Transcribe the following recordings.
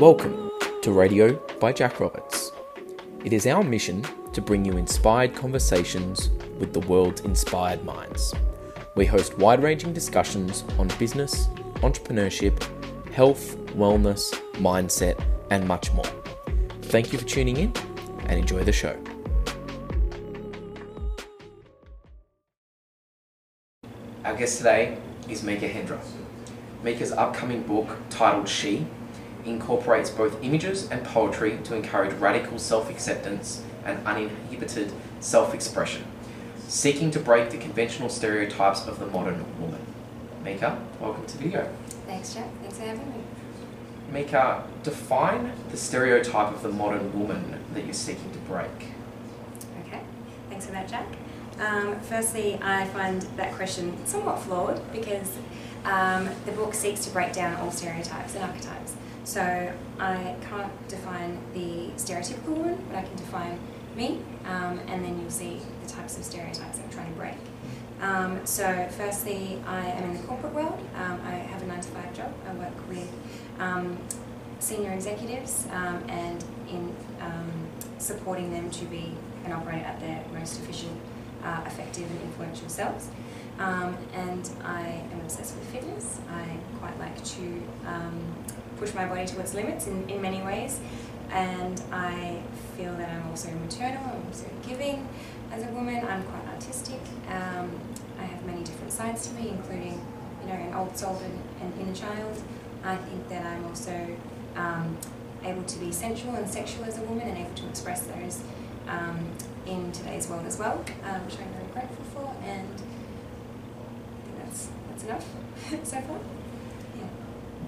Welcome to Radio by Jack Roberts. It is our mission to bring you inspired conversations with the world's inspired minds. We host wide ranging discussions on business, entrepreneurship, health, wellness, mindset, and much more. Thank you for tuning in and enjoy the show. Our guest today is Mika Hendra. Mika's upcoming book, titled She, incorporates both images and poetry to encourage radical self acceptance and uninhibited self expression, seeking to break the conventional stereotypes of the modern woman. Mika, welcome to video. Thanks, Jack. Thanks for having me. Mika, define the stereotype of the modern woman that you're seeking to break. Okay, thanks for that, Jack. Um, firstly, I find that question somewhat flawed because um, the book seeks to break down all stereotypes and archetypes. So I can't define the stereotypical woman, but I can define me, um, and then you'll see the types of stereotypes I'm trying to break. Um, so firstly, I am in the corporate world. Um, I have a nine to five job. I work with um, senior executives um, and in um, supporting them to be and operate at their most efficient, uh, effective and influential selves. Um, and I am obsessed with fitness. I quite like to um, push my body to its limits in, in many ways. And I feel that I'm also maternal, I'm also giving as a woman. I'm quite artistic. Um, I have many different sides to me, including, you know, an old soul and an inner child. I think that I'm also um, able to be sensual and sexual as a woman and able to express those um, in today's world as well, um, which I'm very grateful for. And I think that's that's enough so far. Yeah.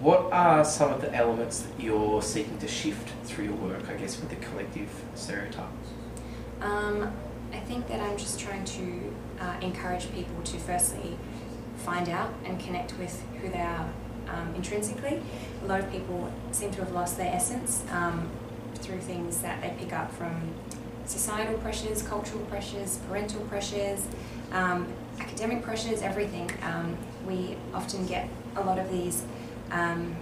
What are some of the elements that you're seeking to shift through your work, I guess, with the collective stereotypes? Um, I think that I'm just trying to uh, encourage people to firstly find out and connect with who they are um, intrinsically. A lot of people seem to have lost their essence um, through things that they pick up from societal pressures, cultural pressures, parental pressures, um, academic pressures, everything. Um, we often get a lot of these um,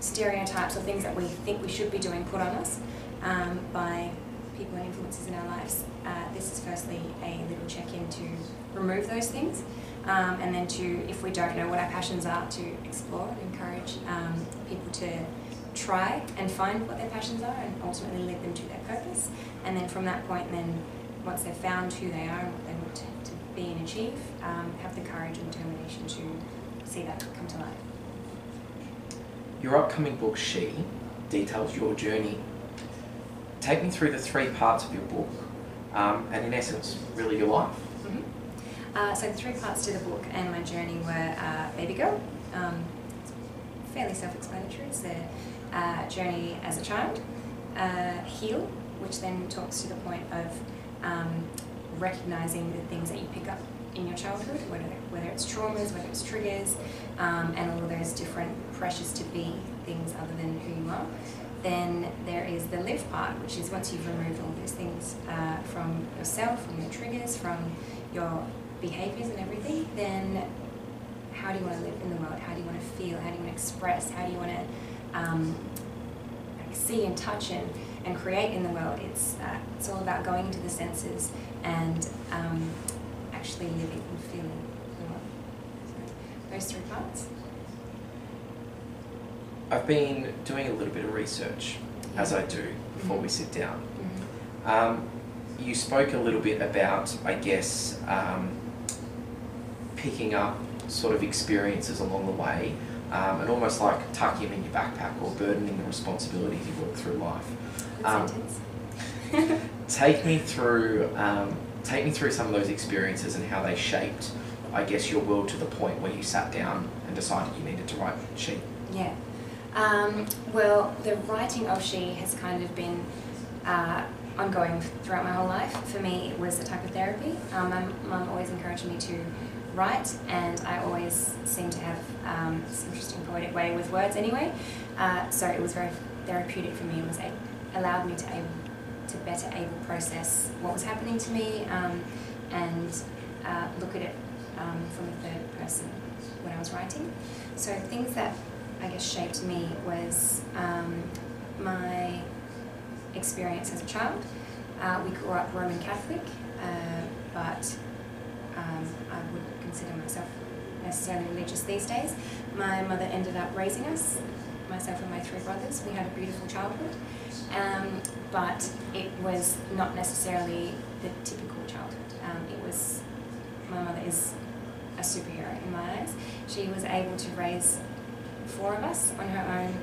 stereotypes or things that we think we should be doing put on us um, by people and influences in our lives. Uh, this is firstly a little check-in to remove those things um, and then to, if we don't know what our passions are, to explore and encourage people to try and find what their passions are and ultimately lead them to their purpose. And then from that point, then once they've found who they are and what they want to, to be and achieve, um, have the courage and determination to see that come to life. Your upcoming book, She, details your journey. Take me through the three parts of your book, um, and in essence, really your life. Mhm. Uh, so the three parts to the book and my journey were uh, Baby Girl, um, fairly self-explanatory. It's the uh, journey as a child, uh, Heal, which then talks to the point of um, recognizing the things that you pick up in your childhood, whether, whether it's traumas, whether it's triggers, um, and all those different pressures to be things other than who you are. Then there is the live part, which is once you've removed all those things uh, from yourself, from your triggers, from your behaviors and everything, then how do you want to live in the world? How do you want to feel? How do you want to express? How do you want to um, see and touch and, and create in the world? It's, uh, it's all about going into the senses and um, actually living and feeling the world. So those three parts. I've been doing a little bit of research, as I do before we sit down. Mhm. Um, you spoke a little bit about, I guess, um, picking up sort of experiences along the way um, and almost like tucking them in your backpack or burdening the responsibilities you work through life. Um, sentence. Take me through, um, take me through some of those experiences and how they shaped, I guess, your world to the point where you sat down and decided you needed to write She. Yeah. Um, well, the writing of She has kind of been uh, ongoing throughout my whole life. For me, it was a type of therapy. Um, my mum always encouraged me to write, and I always seem to have um, this interesting poetic way with words anyway. Uh, so it was very therapeutic for me. It was a, allowed me to able to better able process what was happening to me um, and uh, look at it um, from a third person when I was writing. So things that I guess, shaped me was um, my experience as a child. Uh, we grew up Roman Catholic, uh, but um, I wouldn't consider myself necessarily religious these days. My mother ended up raising us, myself and my three brothers. We had a beautiful childhood, um, but it was not necessarily the typical childhood. Um, it was, my mother is a superhero in my eyes. She was able to raise four of us on her own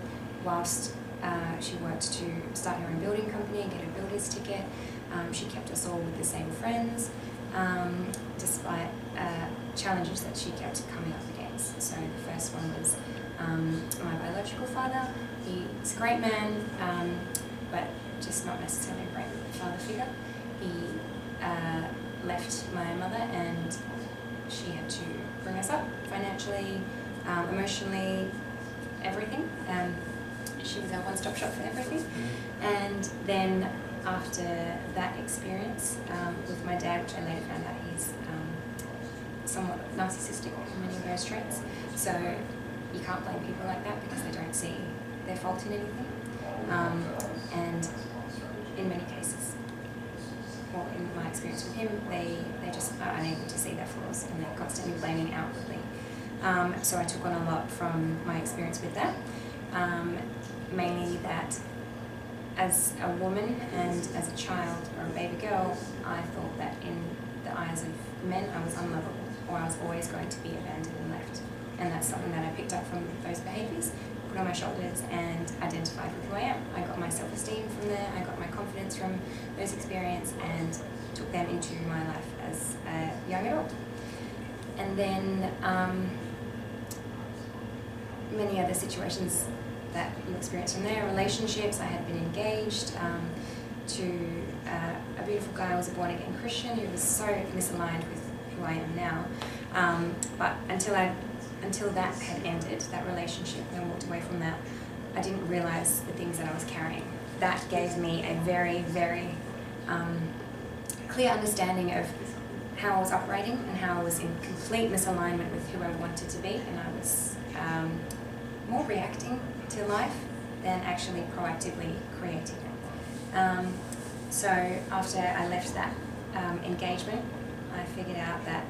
whilst uh, she worked to start her own building company and get a builder's ticket. Um, she kept us all with the same friends, um, despite uh, challenges that she kept coming up against. So the first one was um, my biological father. He's a great man, um, but just not necessarily a great father figure. He uh, left my mother and she had to bring us up financially, um, emotionally, everything. Um, she was our one-stop shop for everything. And then after that experience um, with my dad, which I later found out he's um, somewhat narcissistic in many of those traits. So you can't blame people like that because they don't see their fault in anything. And in many cases, well, in my experience with him, they, they just are unable to see their flaws and they're constantly blaming outwardly. Um, so I took on a lot from my experience with that. Um, mainly that as a woman and as a child or a baby girl, I thought that in the eyes of men I was unlovable or I was always going to be abandoned and left. And that's something that I picked up from those behaviours, on my shoulders and identified with who I am. I got my self-esteem from there, I got my confidence from those experiences and took them into my life as a young adult. And then um, many other situations that you experience from there, relationships, I had been engaged um, to uh, a beautiful guy, I was a born again Christian who was so misaligned with who I am now. Um, but until I, until that had ended, that relationship, and I walked away from that, I didn't realize the things that I was carrying. That gave me a very, very um, clear understanding of how I was operating and how I was in complete misalignment with who I wanted to be, and I was um, more reacting to life than actually proactively creating it. Um, so after I left that um, engagement, I figured out that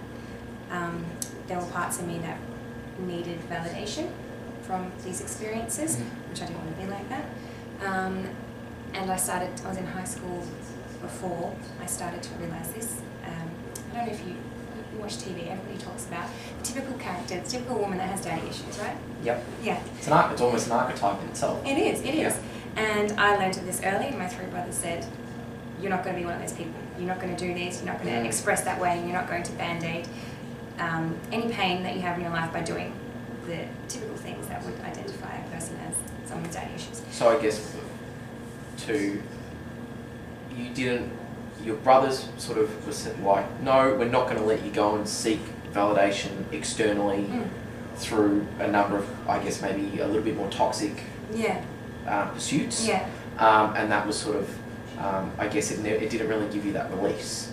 um, there were parts of me that needed validation from these experiences, Mm. which I didn't want to be like that. Um, and I started, I was in high school before I started to realise this. Um, I don't know if you, you watch TV, everybody talks about the typical character, the typical woman that has daddy issues, right? Yep. Yeah, It's an it's almost an archetype in itself. it is, it is. Yeah. And I learned of this early, my three brothers said, You're not going to be one of those people. You're not going to do this, you're not going to Mm. express that way, and you're not going to band aid um, any pain that you have in your life by doing the typical things that would identify a person as someone with daddy issues. So I guess to you didn't your brothers sort of were said like no we're not going to let you go and seek validation externally Mm. through a number of I guess maybe a little bit more toxic Yeah, uh, pursuits yeah, um, and that was sort of um, I guess it, it didn't really give you that release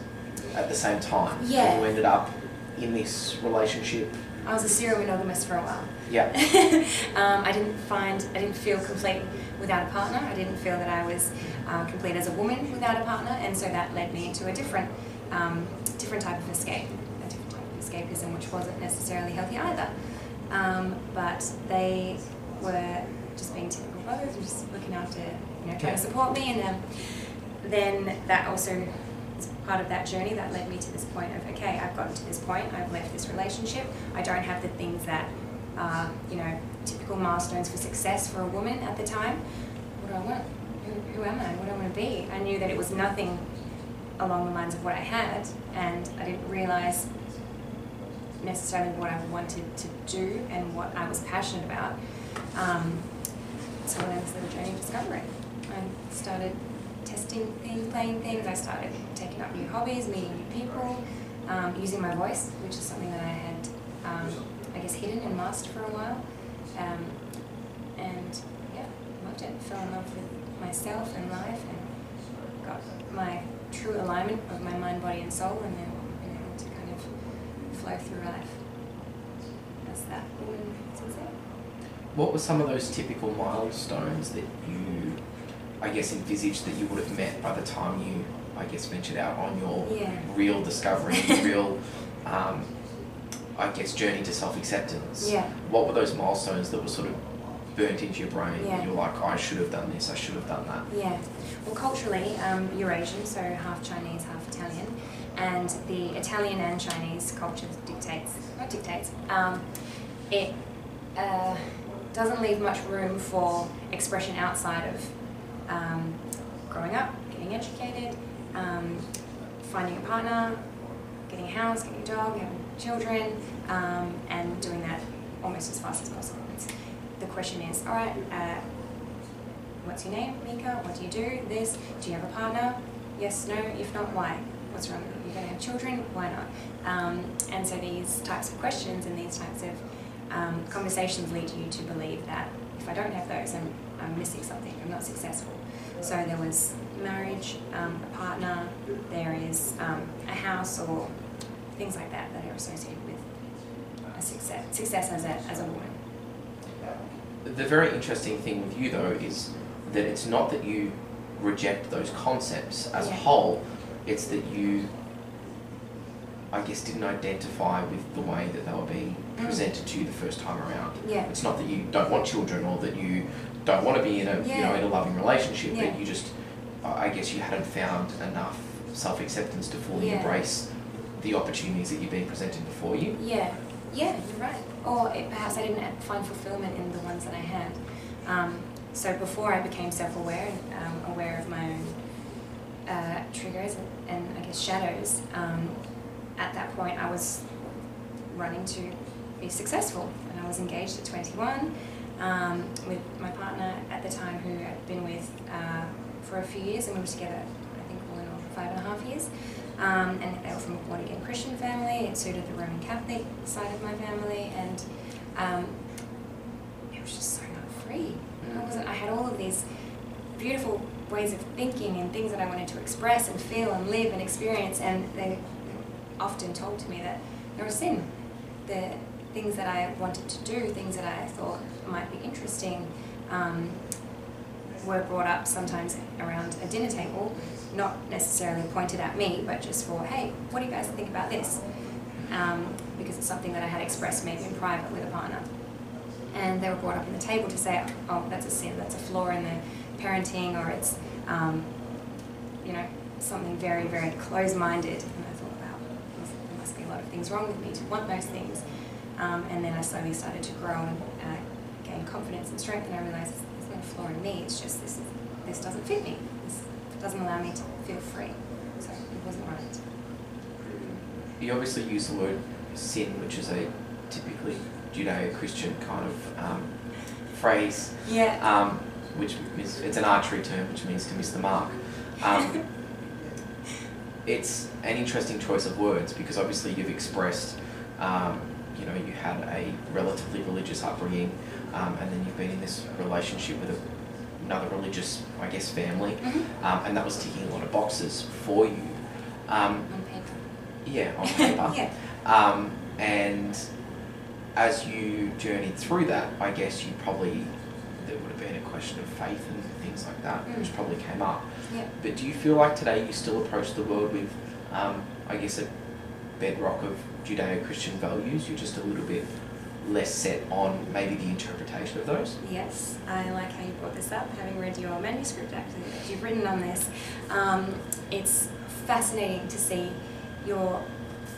at the same time Yeah. and you ended up in this relationship I was a serial monogamist for a while. yeah um, I didn't find, I didn't feel complete without a partner. I didn't feel that I was uh, complete as a woman without a partner, and so that led me into a different, um, different type of escape, a different type of escapism, which wasn't necessarily healthy either. Um, but they were just being typical brothers, and just looking after, you know, trying Yeah. to support me, and um, then that also is part of that journey that led me to this point of okay, I've gotten to this point, I've left this relationship, I don't have the things that are, you know, typical milestones for success for a woman at the time. What do I want? Who, who am I? What do I want to be? I knew that it was nothing along the lines of what I had, and I didn't realize necessarily what I wanted to do and what I was passionate about. Um, so on this little journey of discovery. I started testing things, playing things. I started taking up new hobbies, meeting new people, um, using my voice, which is something that I had, um, I guess, hidden and masked for a while. Um, and yeah, loved it. Fell in love with myself and life, and got my true alignment of my mind, body, and soul, and then been able to kind of flow through life as that what were some of those typical milestones that you, I guess, envisaged that you would have met by the time you, I guess, ventured out on your Yeah. real discovery, your real, um, I guess, journey to self acceptance? Yeah. What were those milestones that were sort of burnt into your brain? Yeah. You were like, I should have done this, I should have done that. Yeah. Well, culturally, um, Eurasian, so half Chinese, half Italian, and the Italian and Chinese culture dictates, not dictates, um, it uh, doesn't leave much room for expression outside of um, growing up, getting educated, um, finding a partner, getting a house, getting a dog, having children, um, and doing that almost as fast as possible. It's, the question is, all right, uh, what's your name, Mika? What do you do? This. Do you have a partner? Yes, no. If not, why? What's wrong with you? You're going to have children? Why not? Um, and so these types of questions and these types of um, conversations lead you to believe that if I don't have those, I'm, I'm missing something. I'm not successful. So there was marriage, um, a partner. There is um, a house or things like that that are associated with a success, success as a, as a woman. The very interesting thing with you, though, is that it's not that you reject those concepts as a whole, it's that you, I guess, didn't identify with the way that they were being Mm. presented to you the first time around. Yeah. It's not that you don't want children or that you don't want to be in a you know in a loving relationship, Yeah. but you just, I guess, you hadn't found enough self acceptance to fully Yeah. embrace the opportunities that you've been presented before you. Yeah, yeah, you're right. Or it, perhaps I didn't find fulfillment in the ones that I had. Um, so before I became self-aware and um, aware of my own uh, triggers and, and I guess shadows, um, at that point I was running to be successful, and I was engaged at 21 um, with my partner at the time, who I'd been with uh, for a few years, and we were together, I think, all in all, five and a half years. Um, and they were from a born again Christian family. It suited the Roman Catholic side of my family, and um, it was just so not free. I wasn't. I had all of these beautiful ways of thinking and things that I wanted to express and feel and live and experience, and they often told to me that there was sin. The things that I wanted to do, things that I thought might be interesting, um, were brought up sometimes around a dinner table, not necessarily pointed at me, but just for, hey, what do you guys think about this? Um, because it's something that I had expressed maybe in private with a partner. And they were brought up in the table to say, oh, that's a sin, that's a flaw in the parenting, or it's, um, you know, something very, very close-minded. And I thought, wow, there must be a lot of things wrong with me to want those things. Um, and then I slowly started to grow and uh, gain confidence and strength, and I realized there's no flaw in me. It's just this, this doesn't fit me. This doesn't allow me to feel free. So it wasn't right. You obviously use the word sin, which is a typically Judeo-Christian kind of um, phrase, Yeah. um, which is it's an archery term, which means to miss the mark. Um, it's an interesting choice of words because obviously you've expressed, um, you know, you had a relatively religious upbringing, um, and then you've been in this relationship with a, another religious, I guess, family, Mhm. um, and that was ticking a lot of boxes for you. Um, On paper. yeah, on paper. yeah. Um, and as you journeyed through that, I guess you probably there would have been a question of faith and things like that, which Mm. probably came up. Yeah. But do you feel like today you still approach the world with, um, I guess, a bedrock of Judeo-Christian values? You're just a little bit less set on maybe the interpretation of those. Yes, I like how you brought this up, having read your manuscript actually that you've written on this. Um, it's fascinating to see your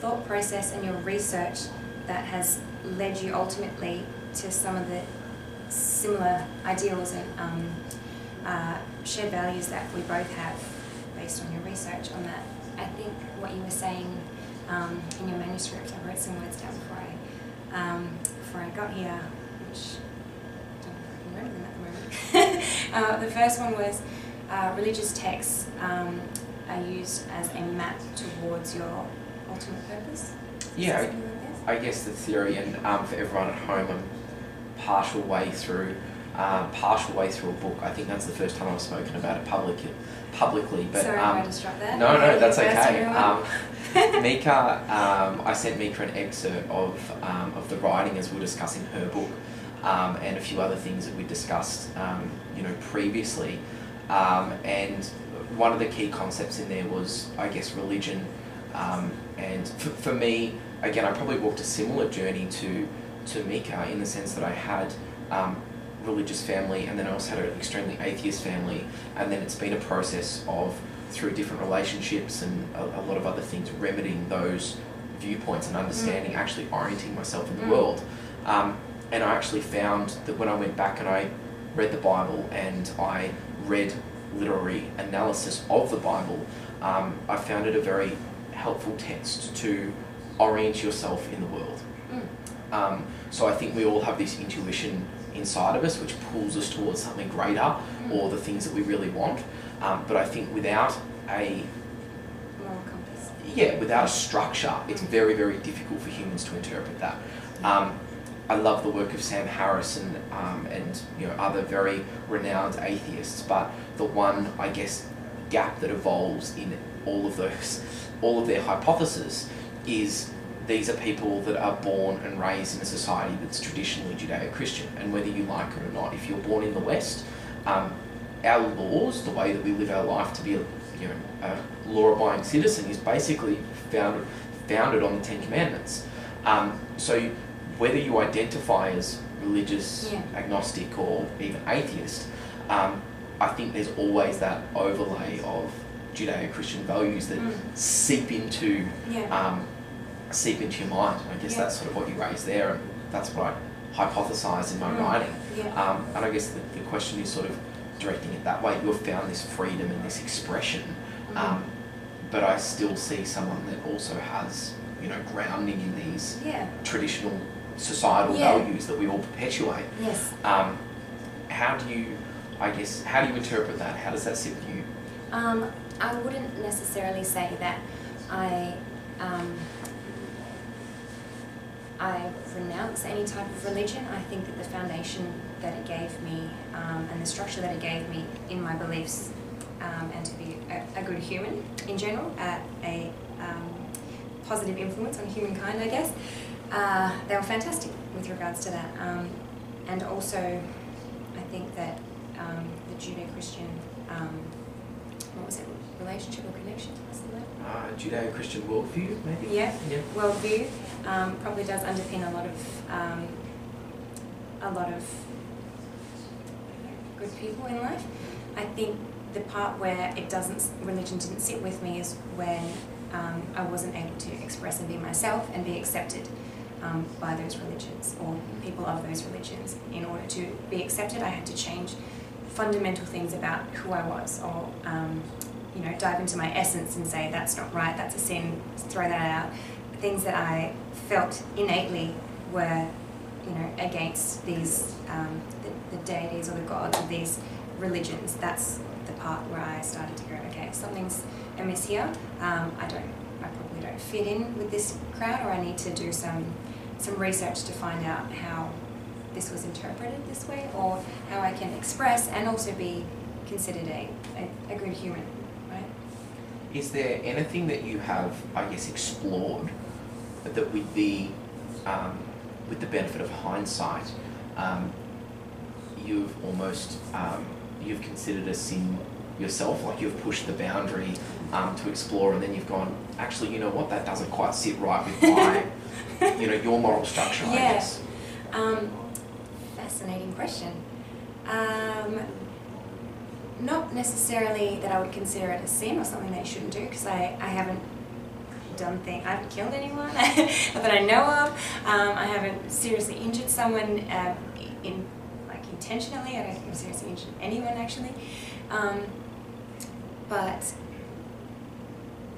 thought process and your research that has led you ultimately to some of the similar ideals and um, uh, shared values that we both have based on your research on that. I think what you were saying um, in your manuscript, I wrote some words down before I, um, before I got here, which I don't know if I can remember them at the moment. uh, the first one was uh, religious texts um, are used as a map towards your ultimate purpose. Yeah, like? I guess the theory, and um, for everyone at home, I'm partial way through, uh, partial way through a book. I think that's the first time I've spoken about it publicly. Publicly, but Sorry um, I that. no, no, that's okay. Um, Mika, um, I sent Mika an excerpt of um, of the writing as we were discussing her book, um, and a few other things that we discussed, um, you know, previously. Um, and one of the key concepts in there was, I guess, religion. Um, and for, for me, again, I probably walked a similar journey to to Mika in the sense that I had religious family, and then I also had an extremely atheist family, and then it's been a process of through different relationships and a, a lot of other things remedying those viewpoints and understanding, mm. actually orienting myself in the mm. world. Um, and I actually found that when I went back and I read the Bible and I read literary analysis of the Bible, um, I found it a very helpful text to orient yourself in the world. Mm. Um, so I think we all have this intuition inside of us which pulls us towards something greater mm. or the things that we really want. Um, but I think without a yeah, without a structure, it's mm. very, very difficult for humans to interpret that. Um, I love the work of Sam Harris and, um, and you know other very renowned atheists, but the one I guess gap that evolves in all of those, all of their hypotheses, is these are people that are born and raised in a society that's traditionally Judeo-Christian, and whether you like it or not, if you're born in the West, um, our laws, the way that we live our life to be a, you know, a law-abiding citizen, is basically founded founded on the Ten Commandments. Um, so whether you identify as religious, yeah. agnostic, or even atheist, um, I think there's always that overlay of Judeo-Christian values that mm. seep into yeah. um, seep into your mind. I guess yeah. that's sort of what you raised there, and that's what I hypothesised in my mm. writing. Um, and I guess the, the, question is sort of directing it that way. You've found this freedom and this expression, mm. Um, but I still see someone that also has you know grounding in these traditional societal yeah. values that we all perpetuate. Yes. Um, how do you, I guess, how do you interpret that? How does that sit with you? Um, I wouldn't necessarily say that I um, I renounce any type of religion. I think that the foundation that it gave me um, and the structure that it gave me in my beliefs um, and to be a, a, good human in general, uh, a um, positive influence on humankind, I guess, uh, they were fantastic with regards to that. Um, and also, I think that um, the Judeo-Christian, um, what was it, relationship or connection? Word? Uh, Judeo-Christian worldview, maybe? Yeah, yeah. worldview um, probably does underpin a lot of um, a lot of good people in life. I think the part where it doesn't, religion didn't sit with me is when um, I wasn't able to express and be myself and be accepted um, by those religions or people of those religions. In order to be accepted, I had to change fundamental things about who I was, or um, you know, dive into my essence and say that's not right, that's a sin, throw that out. Things that I felt innately were, you know, against these um, the, the deities or the gods of these religions. That's the part where I started to go, okay, something's amiss here. Um, I don't, I probably don't fit in with this crowd, or I need to do some some research to find out how this was interpreted this way or how I can express and also be considered a, a, a good human, right? Is there anything that you have, I guess, explored that would be um, with the benefit of hindsight, um, you've almost, um, you've considered a sin yourself, like you've pushed the boundary um, to explore and then you've gone, actually, you know what, that doesn't quite sit right with my you know, your moral structure, yeah. I guess? Um, fascinating question. Um, not necessarily that I would consider it a sin or something that you shouldn't do, because I, I haven't done thing. I haven't killed anyone that I know of. Um, I haven't seriously injured someone uh, in like intentionally. I don't think I've seriously injured anyone actually. Um, but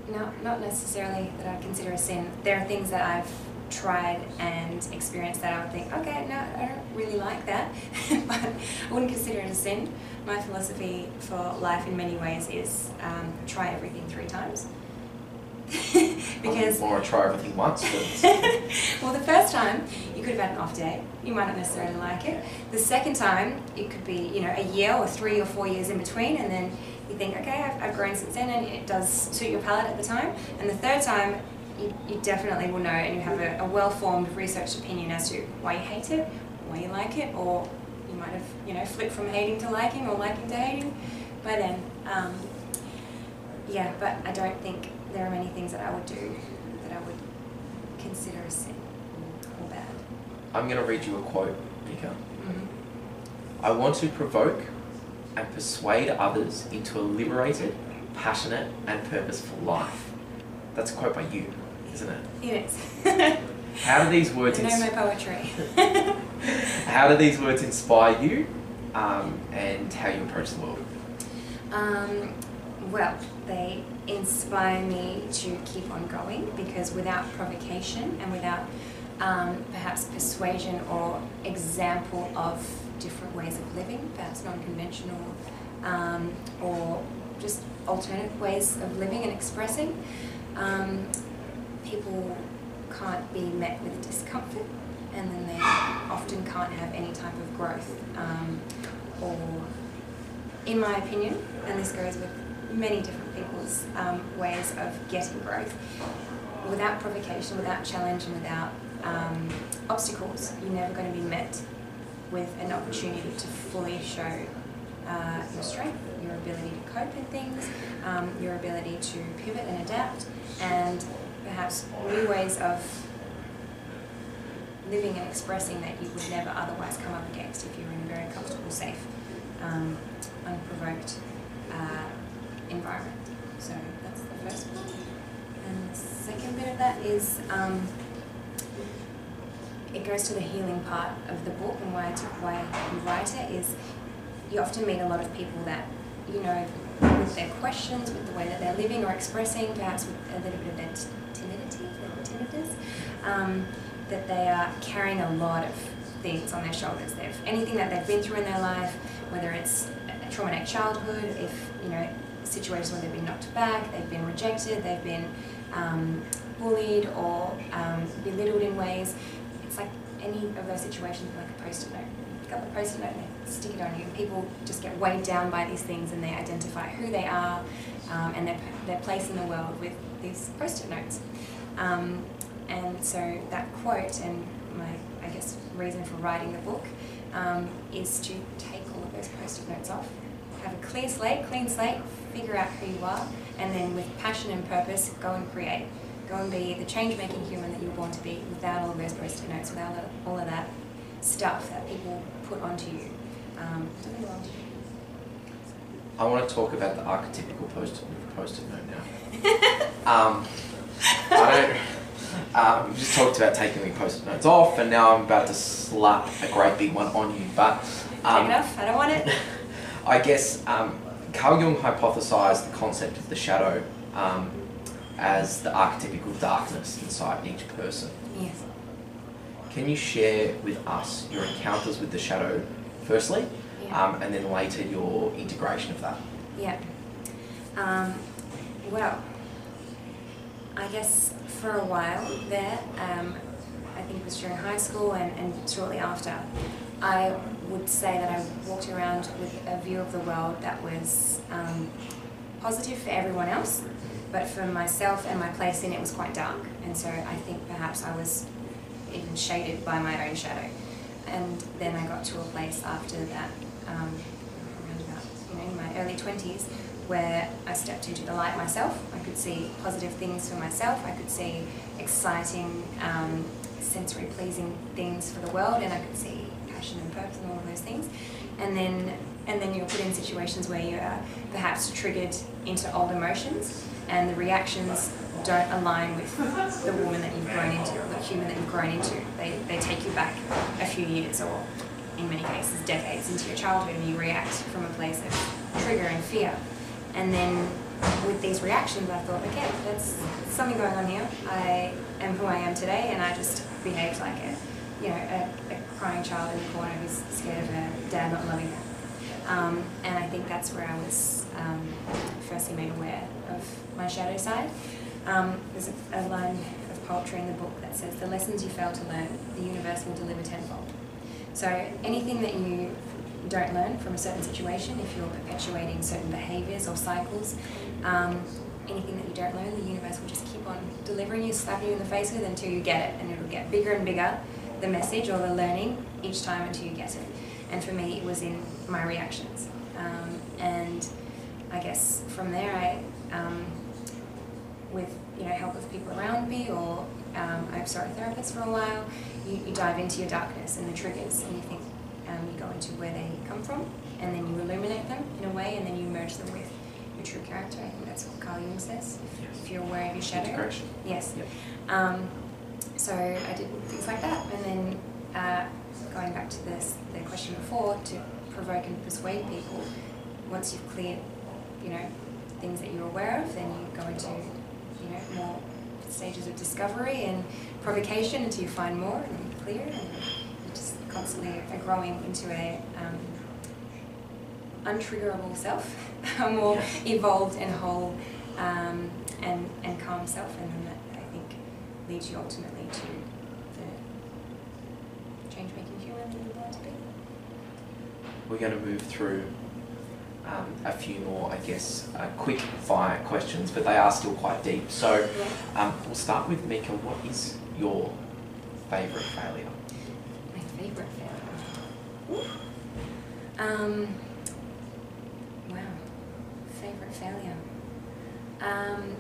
not not necessarily that I consider a sin. There are things that I've tried and experienced that, I would think, okay, no, I don't really like that, but I wouldn't consider it a sin. My philosophy for life in many ways is um, try everything three times. because or try everything once. well, the first time you could have had an off day. You might not necessarily like it. The second time it could be you know a year or three or four years in between, and then you think, okay, I've, I've grown since then, and it does suit your palate at the time. And the third time you, you definitely will know and you have a, a well-formed researched opinion as to why you hate it, why you like it, or you might have, you know, flipped from hating to liking or liking to hating by then. Um, yeah, but I don't think there are many things that I would do that I would consider a sin or bad. I'm going to read you a quote, Mika. Mm-hmm. I want to provoke and persuade others into a liberated, passionate, and purposeful life. That's a quote by you, isn't it? It is. How do these words I know my poetry. how do these words inspire you, um, and how you approach the world? Um, well, they inspire me to keep on going because without provocation and without um, perhaps persuasion or example of different ways of living, perhaps non conventional um, or just alternative ways of living and expressing, um, people can't be met with discomfort and then they often can't have any type of growth um, or in my opinion, and this goes with many different people's um, ways of getting growth, without provocation, without challenge, and without um, obstacles, you're never going to be met with an opportunity to fully show uh, your strength, your ability to cope with things, um, your ability to pivot and adapt, and perhaps new ways of living and expressing that you would never otherwise come up against if you were in a very comfortable, safe, um, unprovoked uh, environment. So that's the first part. And the second bit of that is um, it goes to the healing part of the book and why, I took, why you write it is you often meet a lot of people that, you know, with their questions, with the way that they're living or expressing, perhaps with a little bit of their timidity, their timidness, um, that they are carrying a lot of things on their shoulders. They've anything that they've been through in their life, whether it's a traumatic childhood, if you know situations where they've been knocked back, they've been rejected, they've been um, bullied or um, belittled in ways. It's like any of those situations, like a post-it note. Pick up a post-it note and stick it on you. People just get weighed down by these things, and they identify who they are um, and their their place in the world with these post-it notes. Um, and so that quote and my, I guess, reason for writing the book um, is to take all of those post-it notes off, have a clear slate, clean slate, figure out who you are, and then with passion and purpose, go and create. Go and be the change-making human that you were born to be without all of those post-it notes, without all of- that stuff that people put onto you. Um, to you. I want to talk about the archetypical post post-it note now. Um, I don't. Um, we just talked about taking the post-it notes off, and now I'm about to slap a great big one on you. But Take um, it off. I don't want it. I guess um, Carl Jung hypothesized the concept of the shadow um, as the archetypical darkness inside each person. Yes. Can you share with us your encounters with the shadow, firstly, Yeah. um, and then later your integration of that? Yeah. Um, well, I guess for a while there, um, I think it was during high school and, and shortly after, I would say that I walked around with a view of the world that was um, positive for everyone else, but for myself and my place in it was quite dark. And so I think perhaps I was even shaded by my own shadow. And then I got to a place after that, um, around about, you know, in my early 20s, where I stepped into the light myself. I could see positive things for myself. I could see exciting, um, sensory pleasing things for the world, and I could see passion and purpose and all of those things. And then, and then you're put in situations where you are perhaps triggered into old emotions, and the reactions don't align with the woman that you've grown into, the human that you've grown into. They, they take you back a few years, or in many cases, decades into your childhood, and you react from a place of trigger and fear. And then with these reactions, I thought, okay, there's something going on here. I am who I am today, and I just behaved like a, you know, a crying child in the corner who's scared of her dad not loving her. Um, and I think that's where I was um, firstly made aware of my shadow side. Um, there's a, a line of poetry in the book that says, "The lessons you fail to learn, the universe will deliver tenfold." So anything that you don't learn from a certain situation, if you're perpetuating certain behaviours or cycles, um, anything that you don't learn, the universe will just keep on delivering you, slapping you in the face with until you get it, and it'll get bigger and bigger the message or the learning each time until you get it. And for me, it was in my reactions. Um, and I guess from there, I, um, with you know help of people around me, or um, I saw a therapist for a while, you, you dive into your darkness and the triggers, and you think um, you go into where they come from, and then you illuminate them in a way, and then you merge them with your true character. I think that's what Carl Jung says. If, Yes. if you're aware of your shadow. Integration. Yes. Yep. So I did things like that, and then uh, going back to this the question before, to provoke and persuade people. Once you've cleared, you know, things that you're aware of, then you go into, you know, more stages of discovery and provocation until you find more and clear, and you just constantly are growing into a um, untriggerable self, a more Yes. evolved and whole um, and, and calm self, and then that I think leads you ultimately to the change making human that you want to be. We're going to move through um, a few more, I guess, uh, quick fire questions, but they are still quite deep. So Yeah. um, we'll start with Mika. What is your favourite failure? My favourite failure. Um, wow. Favourite failure. Um,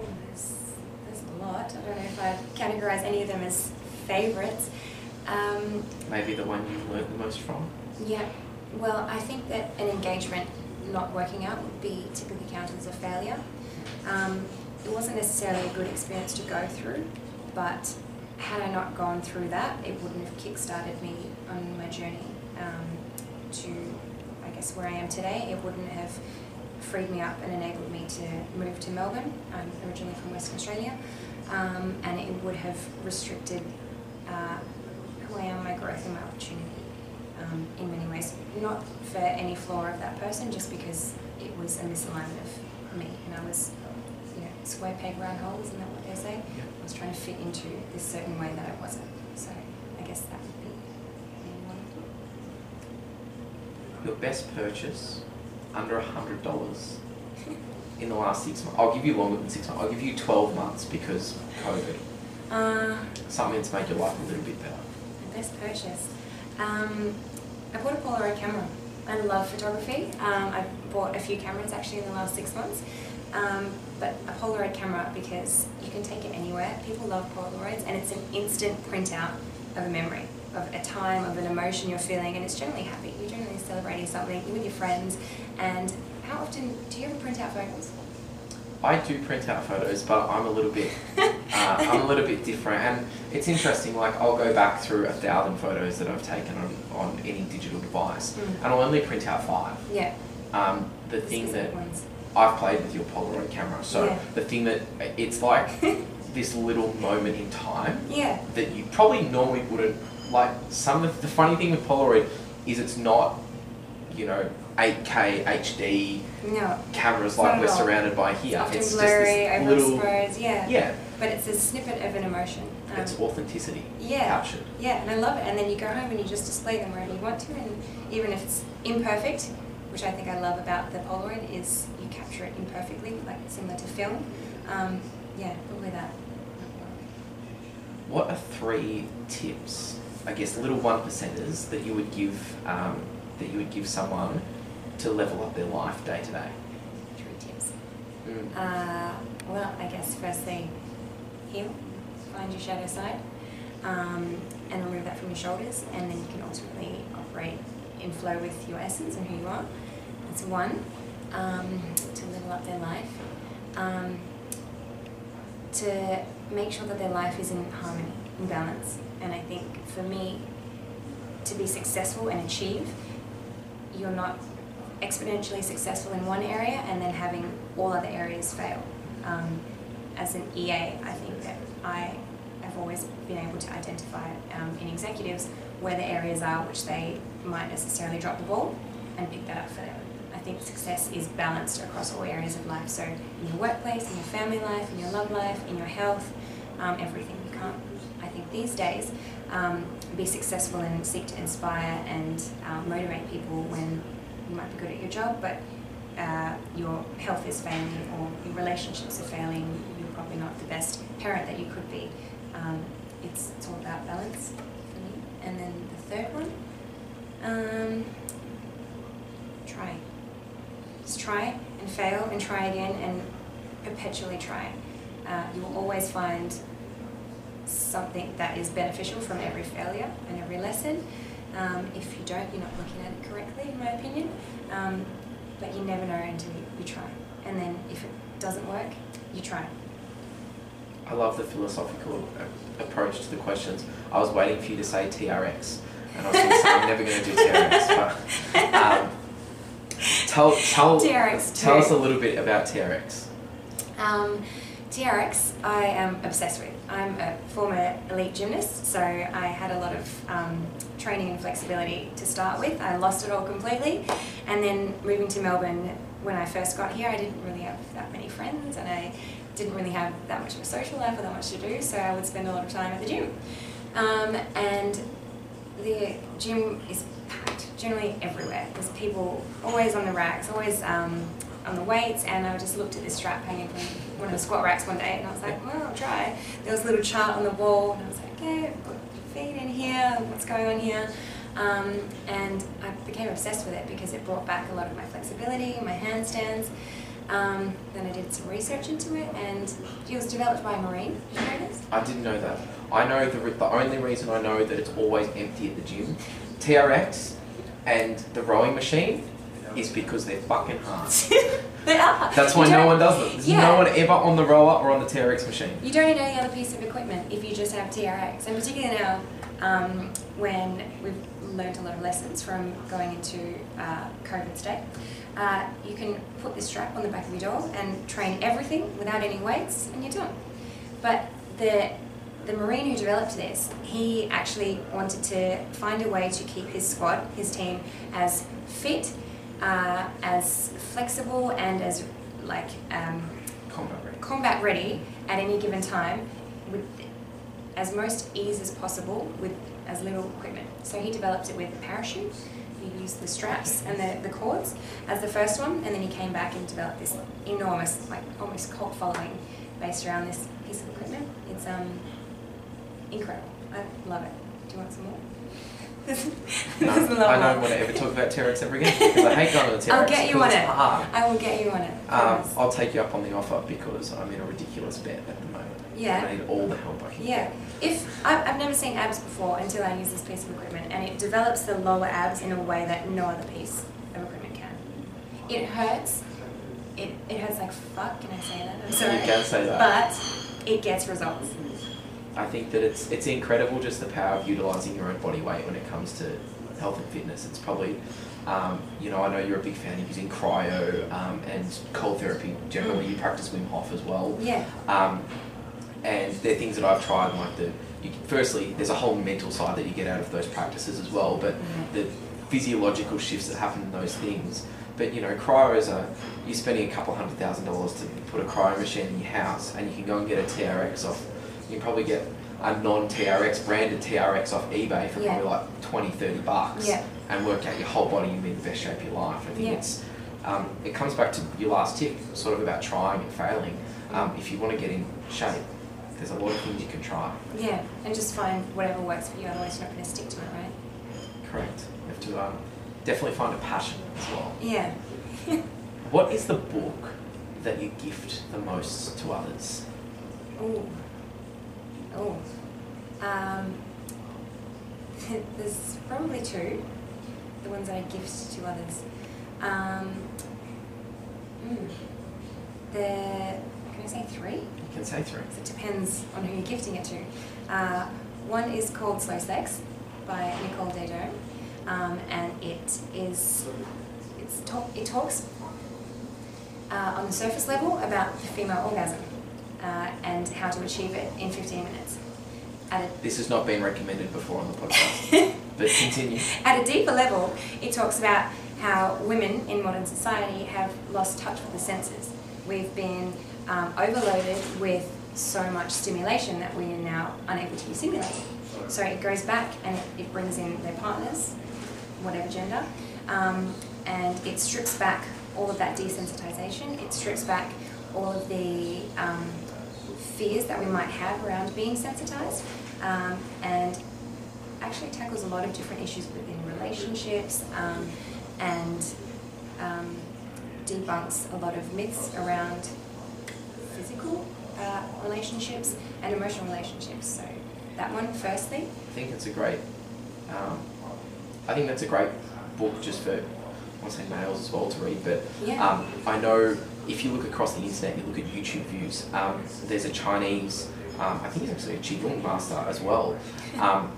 oh, there's, there's a lot. I don't know if I'd categorise any of them as favourites. Um, Maybe the one you've learned the most from? yeah, well, I think that an engagement not working out would be typically counted as a failure. Um, it wasn't necessarily a good experience to go through, but had I not gone through that, it wouldn't have kick-started me on my journey um, to, I guess, where I am today. It wouldn't have freed me up and enabled me to move to Melbourne. I'm originally from Western Australia, um, and it would have restricted uh, who I am, my growth, and my opportunity um, in many ways. Not for any flaw of that person, just because it was a misalignment of me, and I was, you know, square peg round hole. Isn't that what they say? I was trying to fit into this certain way that I wasn't. So I guess that would be. Your best purchase under a hundred dollars in the last six months. I'll give you longer than six months. I'll give you twelve months because COVID. Uh, Something that's made your life a little bit better. best purchase. Um, I bought a Polaroid camera. I love photography. Um, I bought a few cameras actually in the last six months. Um, but a Polaroid camera because you can take it anywhere. People love Polaroids and it's an instant printout of a memory, of a time, of an emotion you're feeling, and it's generally happy. Celebrating something, you're with your friends. And how often do you ever print out photos? I do print out photos, but I'm a little bit, uh, I'm a little bit different, and it's interesting. Like I'll go back through a thousand photos that I've taken on, on any digital device, Mm. and I'll only print out five. Yeah. Um, the thing that ones. I've played with your Polaroid camera, so Yeah. the thing that it's like this little moment in time Yeah. that you probably normally wouldn't like. Some of the funny thing with Polaroid is it's not, you know, 8K HD No. cameras like we're surrounded by It's here. often It's blurry, just little, yeah. yeah, But it's a snippet of an emotion. Um, it's authenticity yeah. captured. Yeah, and I love it. And then you go home and you just display them wherever you want to, and even if it's imperfect, which I think I love about the Polaroid, is you capture it imperfectly, like similar to film. Um, yeah, probably that. What are three tips, I guess, little one percenters that you would give um, that you would give someone to level up their life day to day? Three tips. Mm. Uh, well, I guess firstly, heal, find your shadow side, um, and remove that from your shoulders, and then you can ultimately operate in flow with your essence and who you are. That's one. Um, to level up their life. Um, to make sure that their life is in harmony, in balance. And I think for me, to be successful and achieve, you're not exponentially successful in one area and then having all other areas fail. Um, as an EA, I think that I have always been able to identify um, in executives where the areas are which they might necessarily drop the ball and pick that up for them. I think success is balanced across all areas of life. So in your workplace, in your family life, in your love life, in your health, um, everything. You can't, I think these days, um, be successful and seek to inspire and um, motivate people when you might be good at your job, but uh, your health is failing or your relationships are failing, you're probably not not the best parent that you could be. Um, it's, it's all about balance for me. And then the third one, um, try. Just try and fail and try again and perpetually try. Uh, you will always find something that is beneficial from every failure and every lesson. Um, if you don't, you're not looking at it correctly, in my opinion. Um, but you never know until you, you try. And then if it doesn't work, you try. I love the philosophical approach to the questions. I was waiting for you to say TRX, and I was going to say I'm never going to do TRX. But um, tell tell TRX tell us a little bit about TRX. Um, TRX, I am obsessed with. I'm a former elite gymnast, so I had a lot of um, training and flexibility to start with. I lost it all completely, and then moving to Melbourne when I first got here, I didn't really have that many friends, and I didn't really have that much of a social life or that much to do, so I would spend a lot of time at the gym. Um, and the gym is packed, generally everywhere. There's people always on the racks, always um, on the weights, and I just looked at this strap hanging from one of the squat racks one day, and I was like, well, I'll try. There was a little chart on the wall, and I was like, okay, put your feet in here, what's going on here? Um, and I became obsessed with it because it brought back a lot of my flexibility, my handstands. Um, then I did some research into it, and it was developed by Marine. Did you know this? I didn't know that. I know the the only reason I know that it's always empty at the gym, TRX, and the rowing machine, is because they're fucking hard. they are. That's why no one does them. There's Yeah. no one ever on the rower or on the TRX machine. You don't need any other piece of equipment if you just have TRX, and particularly now um, when we've learned a lot of lessons from going into uh, COVID state. Uh, you can put this strap on the back of your door and train everything without any weights, and you're done. But the the Marine who developed this, he actually wanted to find a way to keep his squad, his team, as fit, uh, as flexible, and as like um, Combat ready. combat ready at any given time with as most ease as possible with as little equipment. So he developed it with a parachute. He used the straps and the, the cords as the first one, and then he came back and developed this enormous, like almost cult following based around this piece of equipment. It's um incredible. I love it. Do you want some more? No, this is a lot I don't want to ever talk about TRX ever again because I hate going to the TRX. I'll get you on it. hard. I will get you on it. Um. I'll take you up on the offer because I'm in a ridiculous bet at the moment. Yeah. I need all the help I can Yeah, get. if I, I've never seen abs before until I use this piece of equipment, and it develops the lower abs in a way that no other piece of equipment can. It hurts. It, it hurts like fuck. Can I say that? I'm sorry. You can say that. But it gets results. I think that it's it's incredible just the power of utilizing your own body weight when it comes to health and fitness. It's probably, um, you know, I know you're a big fan of using cryo um, and cold therapy. Generally, you practice Wim Hof as well. Yeah. Um, and they're things that I've tried, like the, you, firstly, there's a whole mental side that you get out of those practices as well, but the physiological shifts that happen in those things. But you know, cryos are, you're spending a couple hundred thousand dollars to put a cryo machine in your house, and you can go and get a TRX off, you can probably get a non-TRX branded TRX off eBay for Yeah. probably like 20, 30 bucks Yeah. and work out your whole body and be in the best shape of your life. I think Yeah. it's, um, it comes back to your last tip, sort of about trying and failing. Um, if you want to get in shape, there's a lot of things you can try. Yeah, and just find whatever works for you. Otherwise, you're not going to stick to it, right? Correct. You have to um, definitely find a passion as well. Yeah. What is the book that you gift the most to others? Ooh. Ooh. Um, there's probably two. The ones that I gift to others. Um, mm, the can I say three? You can say three. it depends on who you're gifting it to. Uh, one is called Slow Sex by Nicole Daedone, um, and it is it's talk, it talks uh, on the surface level about the female orgasm uh, and how to achieve it in 15 minutes. At a This has not been recommended before on the podcast, but continue. At a deeper level, it talks about how women in modern society have lost touch with the senses. We've been um, overloaded with so much stimulation that we are now unable to be stimulated. So it goes back and it, it brings in their partners, whatever gender, um, and it strips back all of that desensitization. It strips back all of the um, fears that we might have around being sensitized, um, and actually tackles a lot of different issues within relationships um, and um, debunks a lot of myths around physical uh, relationships and emotional relationships. So that one, firstly. I think it's a great. Um, I think that's a great book just for, I want to say males as well to read, but Yeah. um, I know if you look across the internet, you look at YouTube views, um, there's a Chinese, um, I think he's actually a Qigong master as well, um,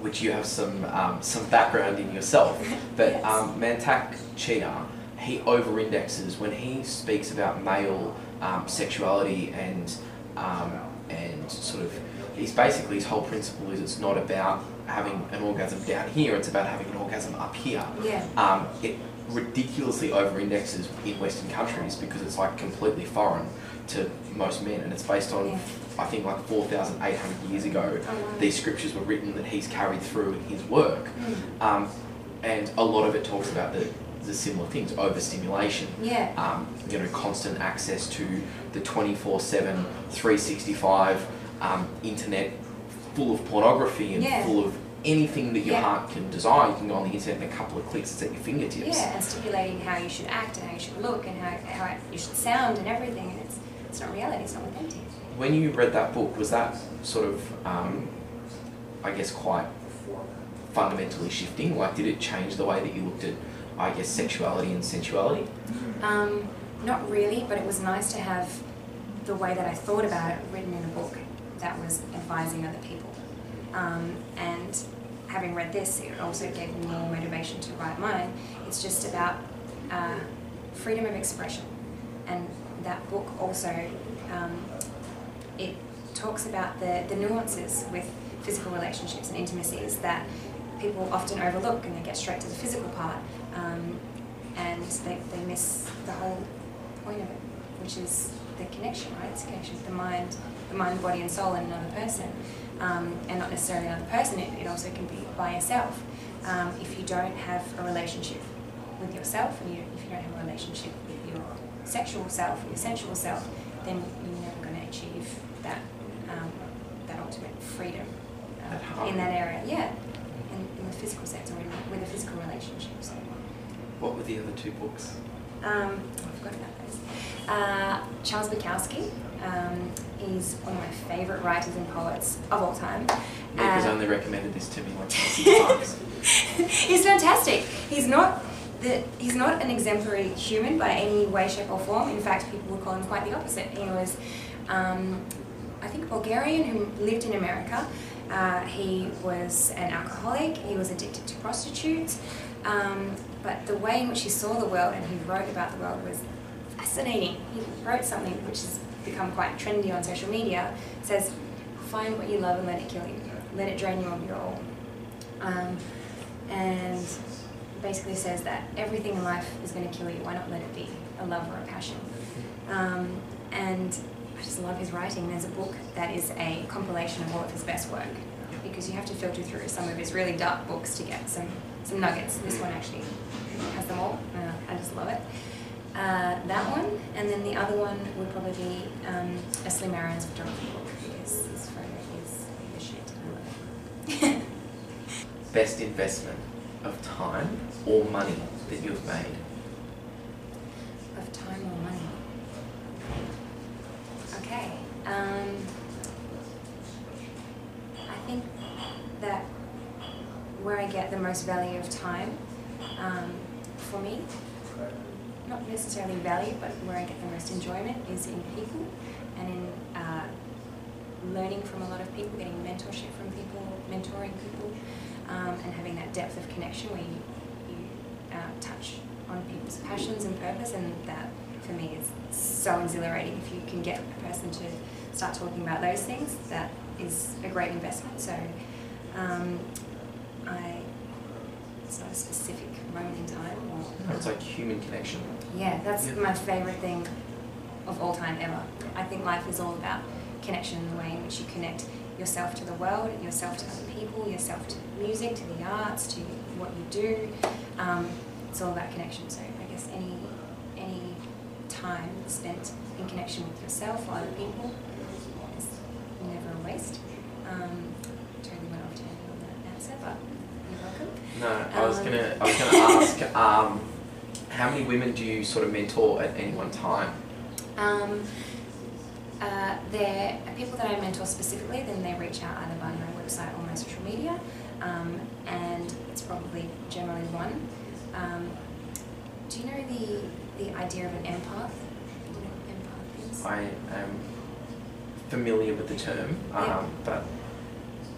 which you have some um, some background in yourself. But Yes. um, Mantak Chia, he over indexes when he speaks about male um, sexuality and um, and sort of he's basically his whole principle is it's not about having an orgasm down here, it's about having an orgasm up here. Yeah. Um, it ridiculously over indexes in Western countries because it's like completely foreign to most men and it's based on I think like 4,800 years ago Oh, these scriptures were written that he's carried through in his work. Mm. Um, and a lot of it talks about the, the similar things, overstimulation, Yeah. um, you know, constant access to the 24-7, 365 um, internet full of pornography and Yeah. full of anything that your Yeah. heart can desire. You can go on the internet in a couple of clicks, it's at your fingertips. Yeah, and stipulating how you should act and how you should look and how, how you should sound and everything. And it's, it's not reality, it's not authentic. When you read that book, was that sort of, um, I guess, quite fundamentally shifting? Like, did it change the way that you looked at, I guess, sexuality and sensuality? Um, not really, but it was nice to have the way that I thought about it written in a book that was advising other people. Um, and having read this, it also gave me more motivation to write mine. It's just about uh, freedom of expression. And that book also, um, it talks about the, the nuances with physical relationships and intimacies that people often overlook and they get straight to the physical part. Um, and they, they miss the whole point of it, which is the connection, right? It's a connection with the mind, the mind, body, and soul in another person, um, and not necessarily another person. It, it also can be by yourself. Um, if you don't have a relationship with yourself, and you, if you don't have a relationship with your sexual self, your sensual self, then you're never going to achieve that um, that ultimate freedom uh, in that area. Yeah, in, in the physical sense or in, with a physical relationship. So. What were the other two books? Um, I forgot about those. Uh, Charles Bukowski. Um, he's one of my favourite writers and poets of all time. Nick has Uh, only recommended this to me like times. he's fantastic. He's not the, he's not an exemplary human by any way, shape, or form. In fact, people would call him quite the opposite. He was, um, I think, Bulgarian who lived in America. Uh, he was an alcoholic. He was addicted to prostitutes. Um, but the way in which he saw the world and he wrote about the world was fascinating. He wrote something which has become quite trendy on social media. It says, "Find what you love and let it kill you. Let it drain you of your all." Um, and basically says that everything in life is going to kill you. Why not let it be a love or a passion? Um, and I just love his writing. There's a book that is a compilation of all of his best work because you have to filter through some of his really dark books to get some, some nuggets. This one actually has them all. Uh, I just love it. Uh, that one, and then the other one would probably be um, Leslie Marin's photography book because his photo is the shit. I love it. Best investment of time or money that you've made? Of time or money? Okay. Um, I think that where I get the value of time, um, for me, not necessarily value, but where I get the most enjoyment is in people and in uh, learning from a lot of people, getting mentorship from people, mentoring people, um, and having that depth of connection where you, you uh, touch on people's passions and purpose, and that for me is so exhilarating. If you can get a person to start talking about those things, that is a great investment. So, um, it's not a specific moment in time. Or, It's like human connection. yeah, that's Yeah. my favorite thing of all time ever. I think life is all about connection in the way in which you connect yourself to the world, yourself to other people, yourself to music, to the arts, to what you do. Um, it's all about connection. So I guess any any time spent in connection with yourself or other people is never a waste. Um, totally went off tangent on that answer, but you're welcome. No, I was Um, gonna I was gonna ask um, how many women do you sort of mentor at any one time? Um, uh, there are people that I mentor specifically, then they reach out either via my website or my social media, um, and it's probably generally one. Um, do you know the, the idea of an empath? Do you know what empath is? I am familiar with the term, um, Yeah. but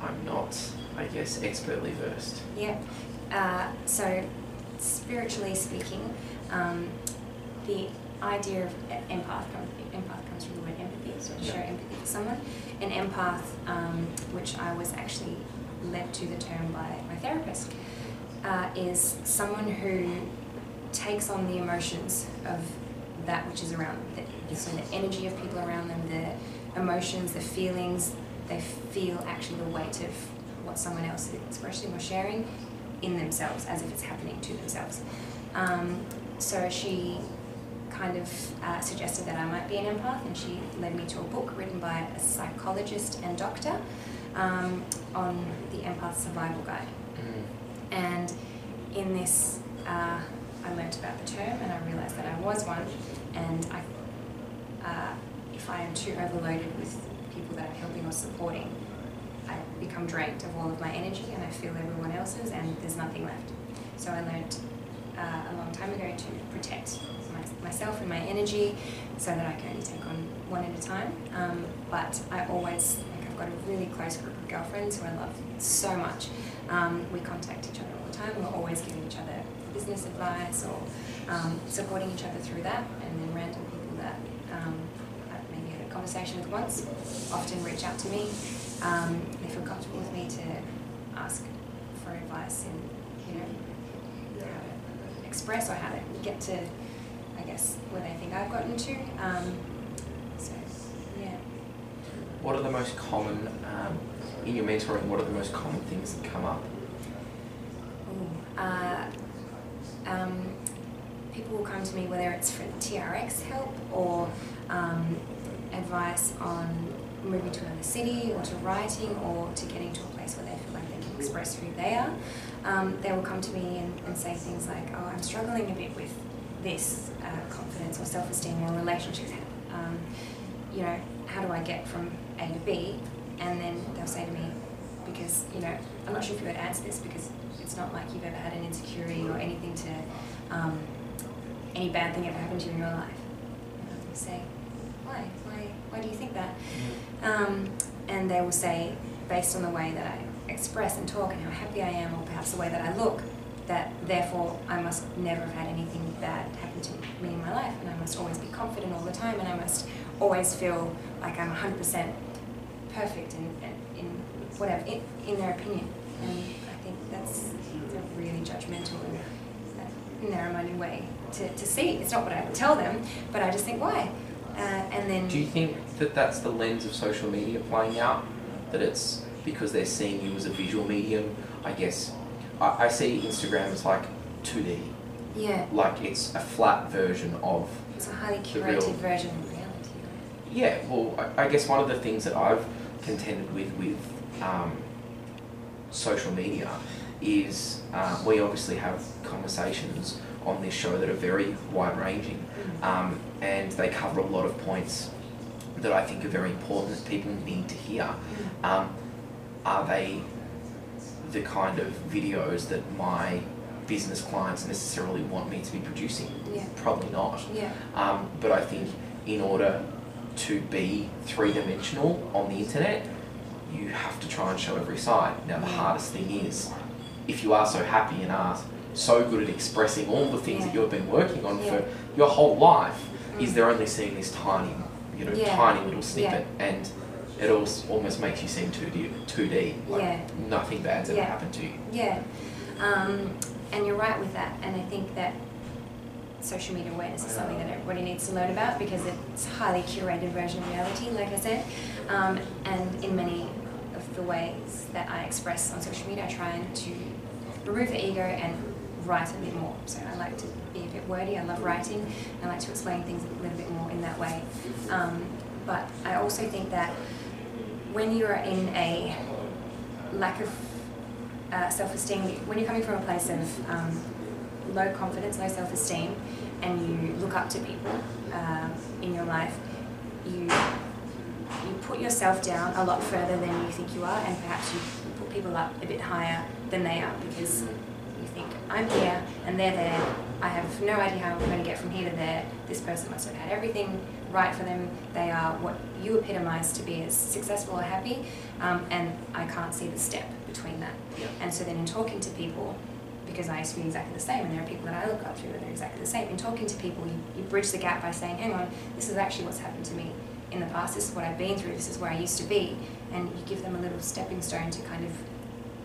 I'm not, I guess, expertly versed. Yeah. Uh, so, spiritually speaking, um, the idea of empath comes, empath comes from the word empathy, so to show empathy for someone. An empath, um, which I was actually led to the term by my therapist, uh, is someone who takes on the emotions of that which is around them. The, so the energy of people around them, the emotions, the feelings, they feel actually the weight of what someone else is expressing or sharing in themselves as if it's happening to themselves. Um, so she kind of uh, suggested that I might be an empath, and she led me to a book written by a psychologist and doctor um, on the empath survival guide. Mm. And in this, uh, I learnt about the term and I realised that I was one. And I, uh, if I am too overloaded with people that I'm helping or supporting, become drained of all of my energy and I feel everyone else's, and there's nothing left. So I learned uh, a long time ago to protect my, myself and my energy so that I can only take on one at a time. Um, but I always, like, I've got a really close group of girlfriends who I love so much. Um, we contact each other all the time. We're always giving each other business advice or um, supporting each other through that. And then random people that um, I've maybe had a conversation with once often reach out to me. Um, they feel comfortable with me to ask for advice and you know, how to express or how to get to, I guess, where they think I've gotten to. Um, so, yeah. What are the most common um, in your mentoring? What are the most common things that come up? Ooh, uh, um, people will come to me whether it's for TRX help or um, advice on moving to another city or to writing or to getting to a place where they feel like they can express who they are. Um, they will come to me and, and say things like, oh, I'm struggling a bit with this uh, confidence or self-esteem or relationships. Um, you know, how do I get from A to B? And then they'll say to me, because, you know, I'm not sure if you would answer this because it's not like you've ever had an insecurity or anything to, um, any bad thing ever happened to you in your life. And I say? Why, do you think that? Um, and they will say, based on the way that I express and talk and how happy I am, or perhaps the way that I look, that therefore I must never have had anything bad happen to me in my life, and I must always be confident all the time, and I must always feel like I'm 100% perfect in, in, whatever, in, in their opinion. And I think that's a really judgmental and narrow-minded way to, to see. It's not what I would tell them, but I just think, why? Uh, and then Do you think that that's the lens of social media playing out? That it's because they're seeing you as a visual medium? I guess I, I see Instagram as like 2D, yeah, like it's a flat version of it's a highly The real- curated version of reality. Right? Yeah, well, I, I guess one of the things that I've contended with with um, social media is uh, we obviously have conversations on this show that are very wide ranging, um, and they cover a lot of points that I think are very important that people need to hear. Um, are they the kind of videos that my business clients necessarily want me to be producing? Yeah. Probably not. Yeah. Um, but I think in order to be three dimensional on the internet, you have to try and show every side. Now, the hardest thing is if you are so happy and are so good at expressing all the things that you've been working on Yeah. for your whole life, is Mm. they're only seeing this tiny, you know, Yeah. tiny little snippet, and it almost makes you seem 2D, 2D like Yeah. nothing bad's ever Yeah. happened to you. Yeah, um, and you're right with that. And I think that social media awareness is something that everybody needs to learn about because it's a highly curated version of reality, like I said. Um, and in many of the ways that I express on social media, I try and to remove the ego and write a bit more. So I like to be a bit wordy. I love writing. I like to explain things a little bit more in that way. Um, but I also think that when you're in a lack of uh, self-esteem, when you're coming from a place of um, low confidence, low self-esteem, and you look up to people uh, in your life, you you put yourself down a lot further than you think you are, and perhaps you put people up a bit higher than they are because I'm here and they're there. I have no idea how I'm going to get from here to there. This person must have had everything right for them. They are what you epitomise to be as successful or happy, um, and I can't see the step between that. Yeah. And so then in talking to people, because I used to be exactly the same, and there are people that I look up to that are exactly the same. In talking to people, you, you bridge the gap by saying, hang on, this is actually what's happened to me in the past, this is what I've been through, this is where I used to be, and you give them a little stepping stone to kind of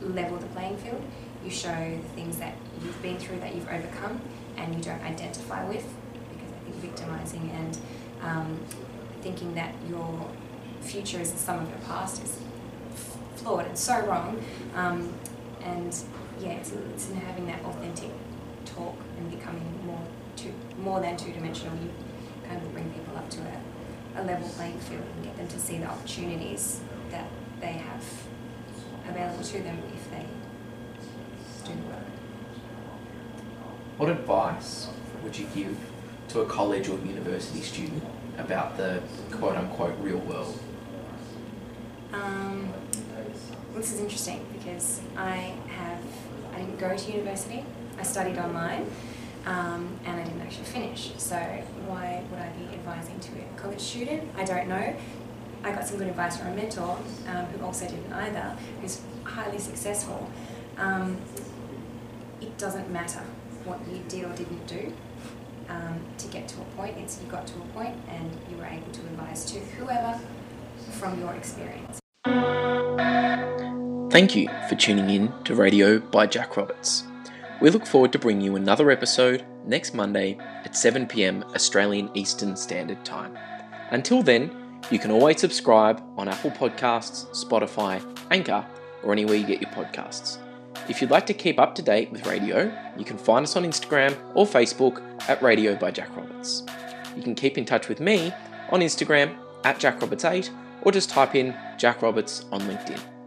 level the playing field. You show the things that you've been through that you've overcome and you don't identify with, because I think victimizing and um, thinking that your future is the sum of your past is flawed and so wrong. Um, and yeah, it's, it's in having that authentic talk and becoming more two, more than two dimensional. You kind of bring people up to a, a level playing field and get them to see the opportunities that they have available to them if they do the work. What advice would you give to a college or university student about the quote unquote real world? Um, this is interesting because I have I didn't go to university. I studied online, um, and I didn't actually finish. So why would I be advising to a college student? I don't know. I got some good advice from a mentor um, who also didn't either, who's highly successful. Um, it doesn't matter what you did or didn't do um, to get to a point. It's you got to a point and you were able to advise to whoever from your experience. Thank you for tuning in to Radio by Jack Roberts. We look forward to bringing you another episode next Monday at 7 pm Australian Eastern Standard Time. Until then, you can always subscribe on Apple Podcasts, Spotify, Anchor, or anywhere you get your podcasts. If you'd like to keep up to date with radio, you can find us on Instagram or Facebook at Radio by Jack Roberts. You can keep in touch with me on Instagram at JackRoberts8 or just type in Jack Roberts on LinkedIn.